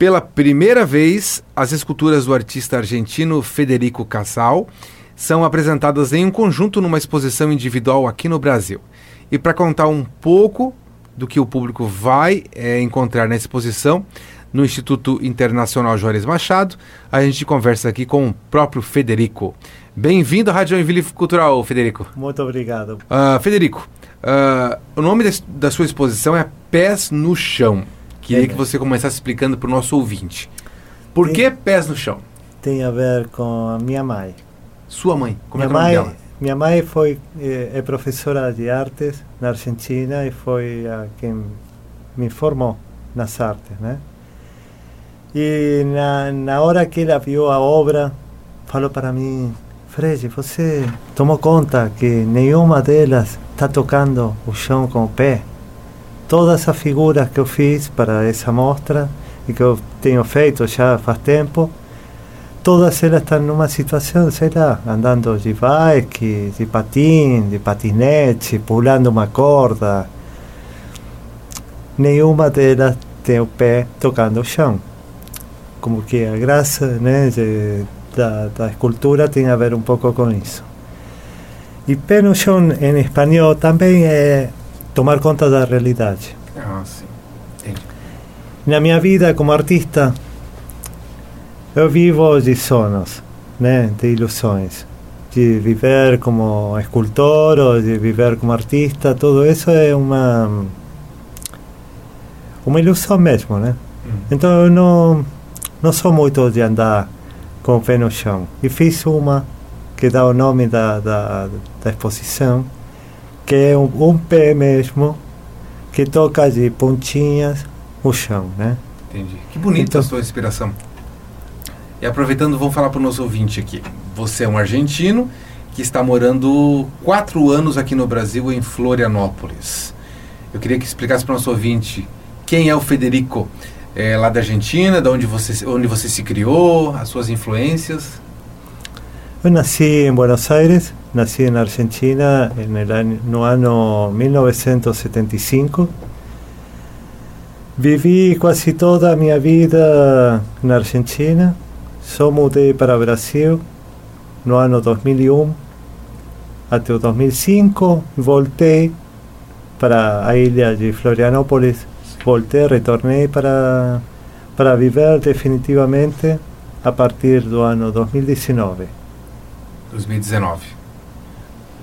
Pela primeira vez, as esculturas do artista argentino Federico Casal são apresentadas em um conjunto numa exposição individual aqui no Brasil. E para contar um pouco do que o público vai é, encontrar na exposição, no Instituto Internacional Juarez Machado, a gente conversa aqui com o próprio Federico. Bem-vindo à Rádio Joinville Cultural, Federico. Muito obrigado. Uh, Federico, uh, o nome da sua exposição é Pés no Chão. Queria é, que você começasse explicando para o nosso ouvinte. Por tem, que pés no chão? Tem a ver com a minha mãe. Sua mãe? Como minha é, é o nome mãe? Minha mãe foi é, é, professora de artes na Argentina e foi a quem me formou nas artes, né? E na, na hora que ela viu a obra, falou para mim, Fred, você tomou conta que nenhuma delas está tocando o chão com o pé? Todas as figuras que eu fiz para essa mostra e que eu tenho feito já faz tempo, todas elas estão numa situação, sei lá, andando de bike, de patim, de patinete, pulando uma corda. Nenhuma delas tem o pé tocando o chão. Como que a graça né, de, da, da escultura tem a ver um pouco com isso. E pé no chão em espanhol também é tomar conta da realidade. Ah, sim. Entendi. Na minha vida como artista, eu vivo de sonhos, né, de ilusões. De viver como escultor ou de viver como artista, tudo isso é uma uma ilusão mesmo, né? Hum. Então eu não, não sou muito de andar com o pé no chão. E fiz uma que dá o nome da, da, da exposição, que é um, um pé mesmo que toca de pontinhas o chão, né? Entendi. Que bonita então, a sua inspiração. E aproveitando, vamos falar para o nosso ouvinte aqui. Você é um argentino que está morando quatro anos aqui no Brasil, em Florianópolis. Eu queria que explicasse para o nosso ouvinte quem é o Federico, é, lá da Argentina, da onde você, onde você se criou, as suas influências. Eu nasci em Buenos Aires, nasci en Argentina en el año, no año 1975. Viví quase toda a minha vida na Argentina. Só mudei para Brasil no ano 2001 até o 2005. Voltei para a ilha de Florianópolis. Voltei, retornei para, para viver definitivamente a partir do ano 2019. 2019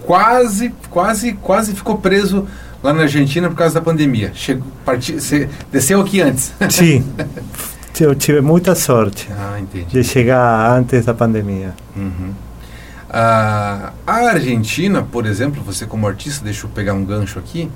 quase, quase, quase ficou preso lá na Argentina por causa da pandemia. Chegou, parti, você desceu aqui antes. Sim. Eu tive muita sorte ah, de chegar antes da pandemia. Uhum. Ah, a Argentina, por exemplo, você como artista, deixa eu pegar um gancho aqui,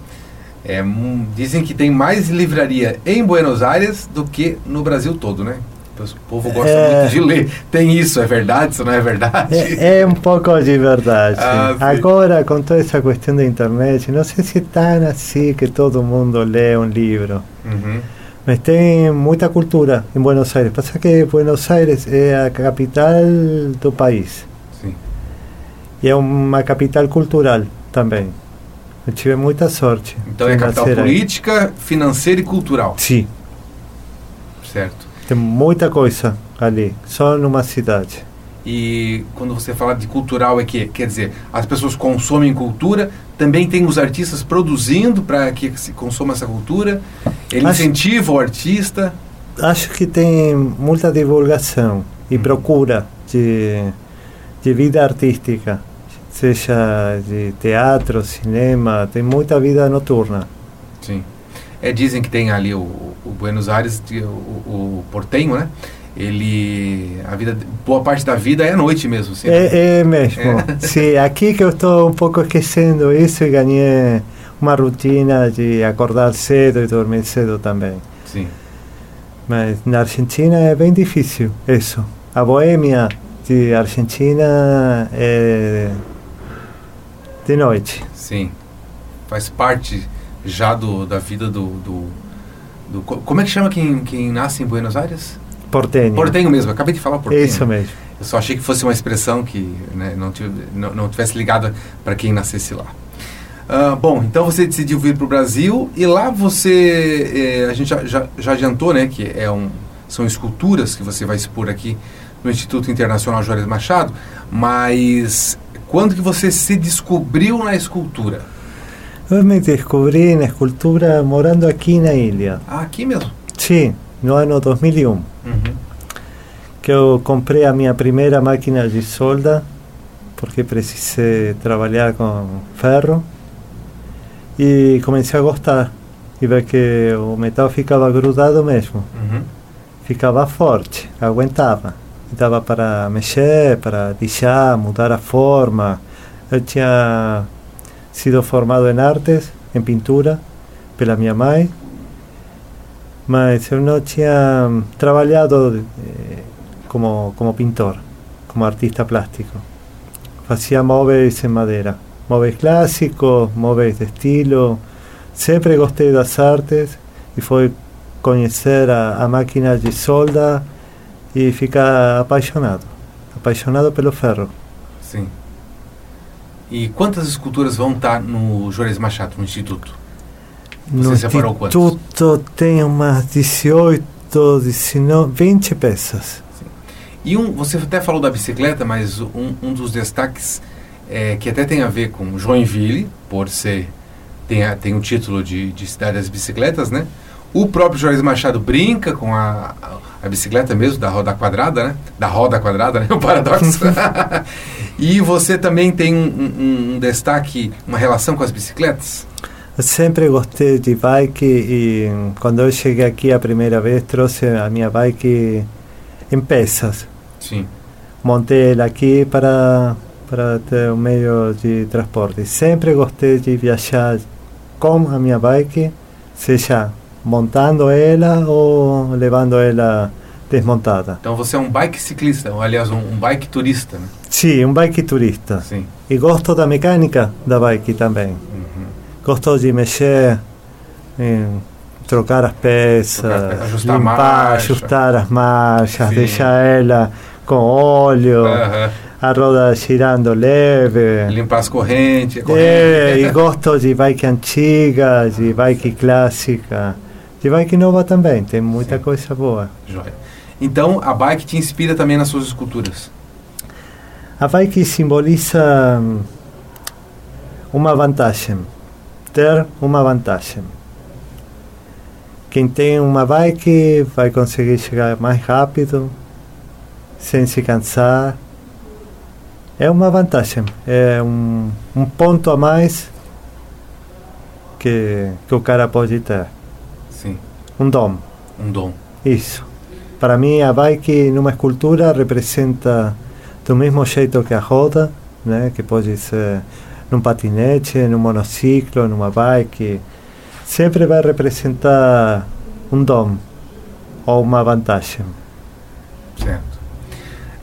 é, um, dizem que tem mais livraria em Buenos Aires do que no Brasil todo, né? O povo gosta é, muito de ler. Tem isso, é verdade? Isso não é verdade? É, é um pouco de verdade. Ah, Agora, com toda essa questão da internet, não sei se é tão assim que todo mundo lê um livro. Uhum. Mas tem muita cultura em Buenos Aires. Passa que Buenos Aires é a capital do país. Sim. E é uma capital cultural também. Eu tive muita sorte. Então é capital política, financeira e cultural. Sim. Certo. Tem muita coisa ali, só numa cidade. E quando você fala de cultural é que quer dizer, as pessoas consomem cultura, também tem os artistas produzindo para que se consuma essa cultura. Ele acho, incentiva o artista. Acho que tem muita divulgação e hum. procura de, de vida artística, seja de teatro, cinema, tem muita vida noturna. Sim. É, dizem que tem ali o, o Buenos Aires, o, o Portenho, né? Ele, a vida, boa parte da vida é à noite mesmo. Assim, é, é mesmo. É. Sim, aqui que eu estou um pouco esquecendo isso e ganhei uma rotina de acordar cedo e dormir cedo também. Sim. Mas na Argentina é bem difícil isso. A boêmia de Argentina é de noite. Sim. Faz parte já do, da vida do, do, do, Como é que chama quem, quem nasce em Buenos Aires? Portenho. Portenho mesmo, acabei de falar portenho. Isso mesmo. Eu só achei que fosse uma expressão que né, não, tive, não, não tivesse ligada para quem nascesse lá. Uh, bom, então você decidiu vir para o Brasil e lá você, eh, a gente já, já, já, adiantou, né, que é um, são esculturas que você vai expor aqui no Instituto Internacional Juarez Machado, mas quando que você se descobriu na escultura? Eu me descobri na escultura morando aqui na ilha. Ah, aqui mesmo? Sim, no ano 2001. Uhum. Que eu comprei a minha primeira máquina de solda, porque precisei trabalhar com ferro. E comecei a gostar. E ver que o metal ficava grudado mesmo. Ficava forte, aguentava dava para mexer, para lixar, mudar a forma. Eu tinha sido formado em artes, em pintura, pela minha mãe, mas eu não tinha trabalhado eh, como, como pintor, como artista plástico. Fazia móveis em madeira, móveis clássicos, móveis de estilo. Sempre gostei das artes e foi conhecer a, a máquina de solda e fica apaixonado, apaixonado pelo ferro. Sim. E quantas esculturas vão estar no Juarez Machado, no Instituto? Você no separou Instituto quantos? tem umas 18, 19, 20 peças. Sim. E um, você até falou da bicicleta, mas um, um dos destaques é, que até tem a ver com Joinville, por ser tem, a, tem o título de, de cidade das bicicletas, né? O próprio Juarez Machado brinca com a, a bicicleta mesmo, da roda quadrada, né? Da roda quadrada, né? O paradoxo. e você também tem um, um, um, destaque, uma relação com as bicicletas? Eu sempre gostei de bike e quando eu cheguei aqui a primeira vez trouxe a minha bike em peças. Sim. Montei ela aqui para para ter um meio de transporte. Sempre gostei de viajar com a minha bike, seja montando ela ou levando ela desmontada. Então você é um bike ciclista, ou, aliás, um, um bike turista, né? Sim, um bike turista. Sim. E gosto da mecânica da bike também. Uhum. Gosto de mexer, em trocar as peças, trocar, ajustar, limpar, ajustar as marchas, Sim. deixar ela com óleo. Uhum a roda girando leve. Limpar as correntes. É, e gosto de bike antiga, de bike clássica. De bike nova também, tem muita Sim. coisa boa. Joia. Então, a bike te inspira também nas suas esculturas? A bike simboliza hum, uma vantagem, ter uma vantagem. Quem tem uma bike vai conseguir chegar mais rápido, sem se cansar. É uma vantagem, é um, um ponto a mais que, que o cara pode ter. Sim. Um dom. Um dom. Isso. Para mim, a bike numa escultura representa do mesmo jeito que a roda, né? que pode ser num patinete, num monociclo, numa bike. Sempre vai representar um dom ou uma vantagem. Certo.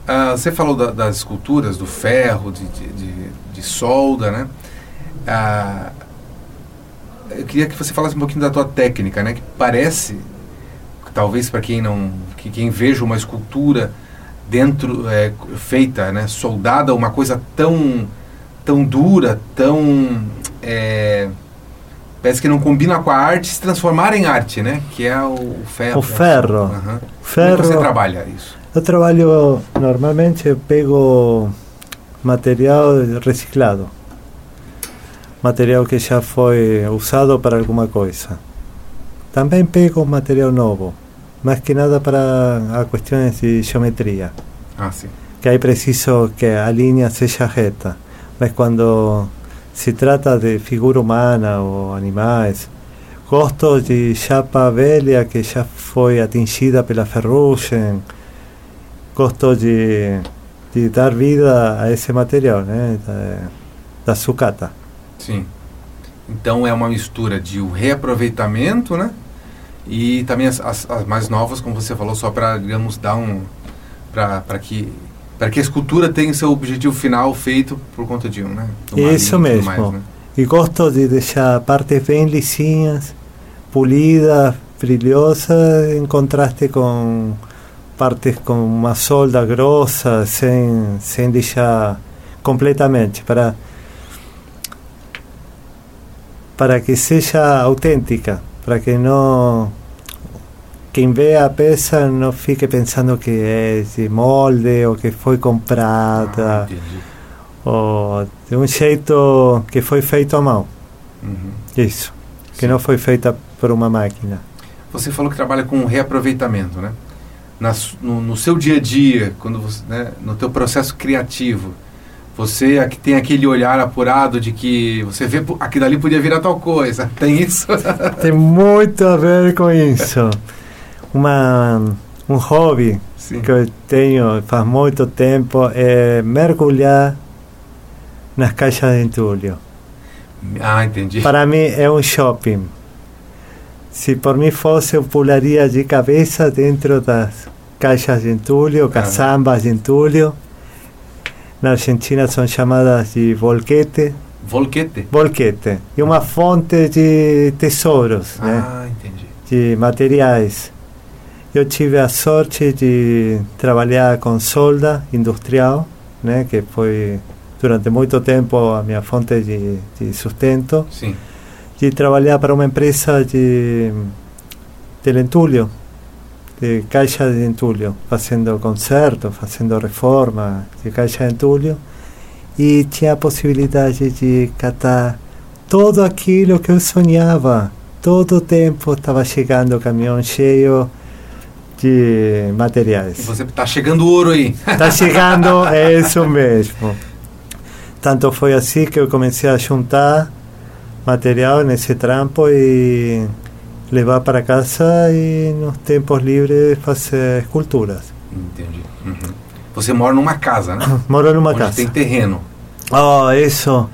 Uh, você falou da, das esculturas, do ferro, de, de, de, de solda, né? Uh, eu queria que você falasse um pouquinho da tua técnica, né? Que parece, talvez para quem não, que quem veja uma escultura dentro é, feita, né, soldada, uma coisa tão, tão dura, tão é, parece que não combina com a arte, se transformar em arte, né? Que é o ferro. O ferro. Uhum. ferro. Como você trabalha isso? Eu trabalho normalmente eu pego material reciclado material que já foi usado para alguma coisa. Também pego material novo, mais que nada para questões de geometria. Ah, sim. Que aí preciso que a linha seja reta. Mas quando se trata de figura humana ou animais, gosto de chapa velha que já foi atingida pela ferrugem. Gosto de, de dar vida a esse material, né? Da, da sucata. Sim. Então é uma mistura de um reaproveitamento, né? E também as, as, as mais novas, como você falou, só para, digamos, dar um. para que para que a escultura tenha seu objetivo final feito por conta de um, né? Isso mesmo. Mais, né? E gosto de deixar partes bem lisinhas, polidas, brilhosas, em contraste com partes com uma solda grossa, sem, sem deixar completamente, para para que seja autêntica, para que não quem vê a peça não fique pensando que é de molde ou que foi comprada. Ah, ou de um jeito que foi feito à mão. Uhum. Isso. Que Sim. não foi feita por uma máquina. Você falou que trabalha com reaproveitamento, né? Na no, no seu dia a dia, quando você, né, no teu processo criativo, você aqui tem aquele olhar apurado de que você vê "Pô, aquilo ali podia virar tal coisa. Tem isso? Tem muito a ver com isso. Uma, um hobby Sim. que eu tenho faz muito tempo é mergulhar nas caixas de entulho. Ah, entendi. Para mim é um shopping. Se por mim fosse, eu pularia de cabeça dentro das caixas de entulho, caçambas de entulho. Na Argentina são chamadas de volquete. Volquete. Volquete. E uma fonte de tesouros, né? Ah, entendi. de materiais. Eu tive a sorte de trabalhar com solda industrial, né, que foi durante muito tempo a minha fonte de, de sustento, Sim. de trabalhar para uma empresa de, de entulho, de caixa de entulho, fazendo concertos, fazendo reforma de caixa de entulho, e tinha a possibilidade de catar tudo aquilo que eu sonhava. Todo o tempo estava chegando o caminhão cheio de E materiais. você tá chegando ouro aí. Está chegando, é isso mesmo. Tanto foi assim que eu comecei a juntar material nesse trampo e levar para casa e nos tempos livres fazer esculturas. Entendi. Uhum. Você mora numa casa, né? Moro numa Onde casa. tem terreno. Oh, isso.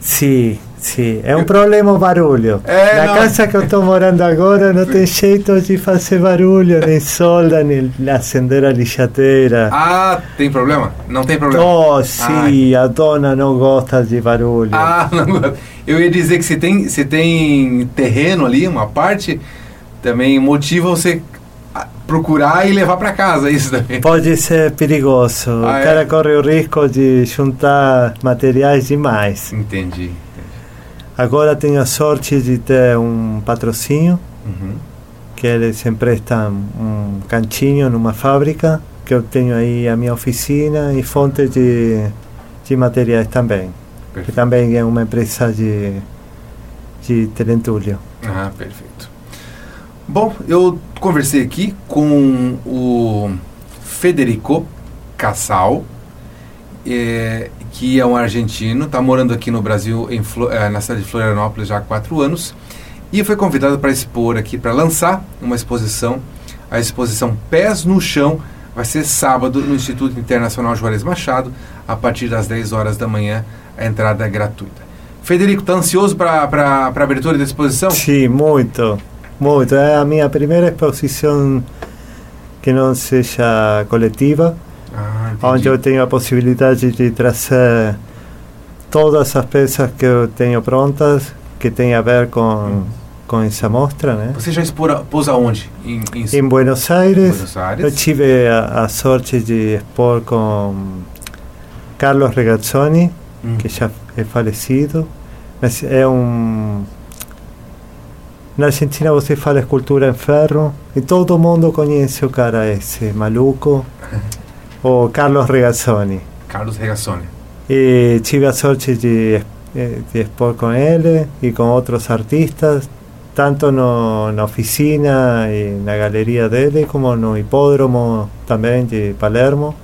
Sim, sim. É um problema o barulho. É, Na não. casa que eu estou morando agora não tem jeito de fazer barulho, nem solda, nem acender a lixadeira. Ah, tem problema? Não tem problema. Oh, sim, a dona não gosta de barulho. Ah, não. Eu ia dizer que se tem, se tem terreno ali, uma parte, também motiva você procurar e levar para casa isso também. Pode ser perigoso. Ah, o é? cara corre o risco de juntar materiais demais. Entendi. Agora tenho a sorte de ter um patrocínio Uhum. que eles emprestam um cantinho numa fábrica que eu tenho aí a minha oficina e fonte de, de materiais também que Perfeito. também é uma empresa de de telentulho Ah, perfeito. Bom, eu conversei aqui com o Federico Cassal, eh, que é um argentino, está morando aqui no Brasil, em eh, na cidade de Florianópolis, já há quatro anos, e foi convidado para expor aqui, para lançar uma exposição, a exposição Pés no Chão, vai ser sábado no Instituto Internacional Juarez Machado, a partir das 10 horas da manhã, a entrada é gratuita. Federico, está ansioso para a abertura da exposição? sim muito muito é a minha primeira exposição que não seja coletiva. Onde eu tenho a possibilidade de trazer todas as peças que eu tenho prontas que tem a ver com com essa mostra né Você já expôs, pôs aonde? Em, em, em Buenos Aires Buenos Eu Aires? tive a, a sorte de expor com Carlos Regazzoni, Hum. que já é falecido, mas é um. Na Argentina você fala escultura em ferro e todo mundo conhece o cara esse maluco, o Carlos Regazzoni. Carlos Regazzoni. E tive a sorte de, eh, de expor com ele e com outros artistas, tanto no, na oficina e na galeria dele, como no hipódromo também de Palermo.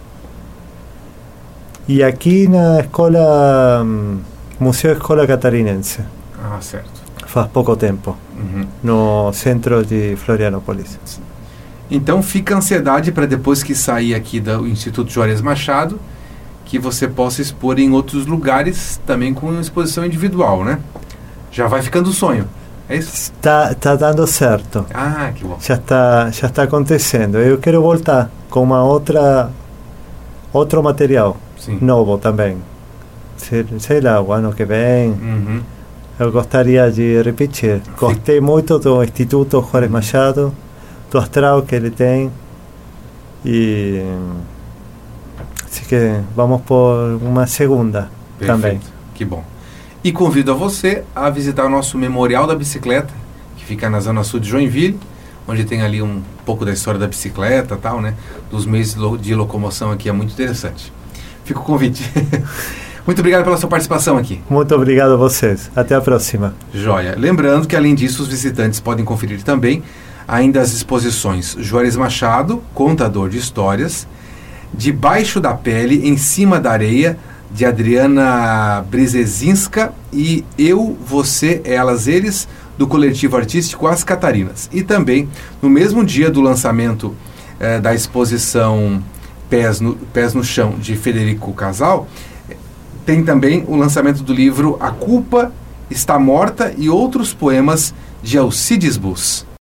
E aqui na escola, hum, Museu Escola Catarinense, Ah, certo. faz pouco tempo, Uhum. no centro de Florianópolis. Então fica a ansiedade para depois que sair aqui do Instituto Juarez Machado, que você possa expor em outros lugares também com exposição individual, né? Já vai ficando o sonho. É isso? Está, está dando certo. Ah, que bom. já está já está acontecendo. Eu quero voltar com uma outra outro material Sim. novo também. Sei, sei lá, o ano que vem. Uhum. Eu gostaria de repetir. Gostei muito do Instituto Juarez Machado, do astral que ele tem. E assim que vamos por uma segunda também. Perfeito. Que bom. E convido a você a visitar o nosso Memorial da Bicicleta, que fica na Zona Sul de Joinville, onde tem ali um pouco da história da bicicleta tal, né? Dos meios de locomoção aqui, é muito interessante. Fica o convite. Muito obrigado pela sua participação aqui. Muito obrigado a vocês. Até a próxima. Joia. Lembrando que, além disso, os visitantes podem conferir também ainda as exposições Juarez Machado, contador de histórias, Debaixo da Pele, Em Cima da Areia, de Adriana Brizezinska e Eu, Você, Elas, Eles, do coletivo artístico As Catarinas. E também, no mesmo dia do lançamento eh, da exposição Pés no, Pés no Chão, de Federico Casal, tem também o lançamento do livro A Culpa Está Morta e outros poemas de Alcides Bus.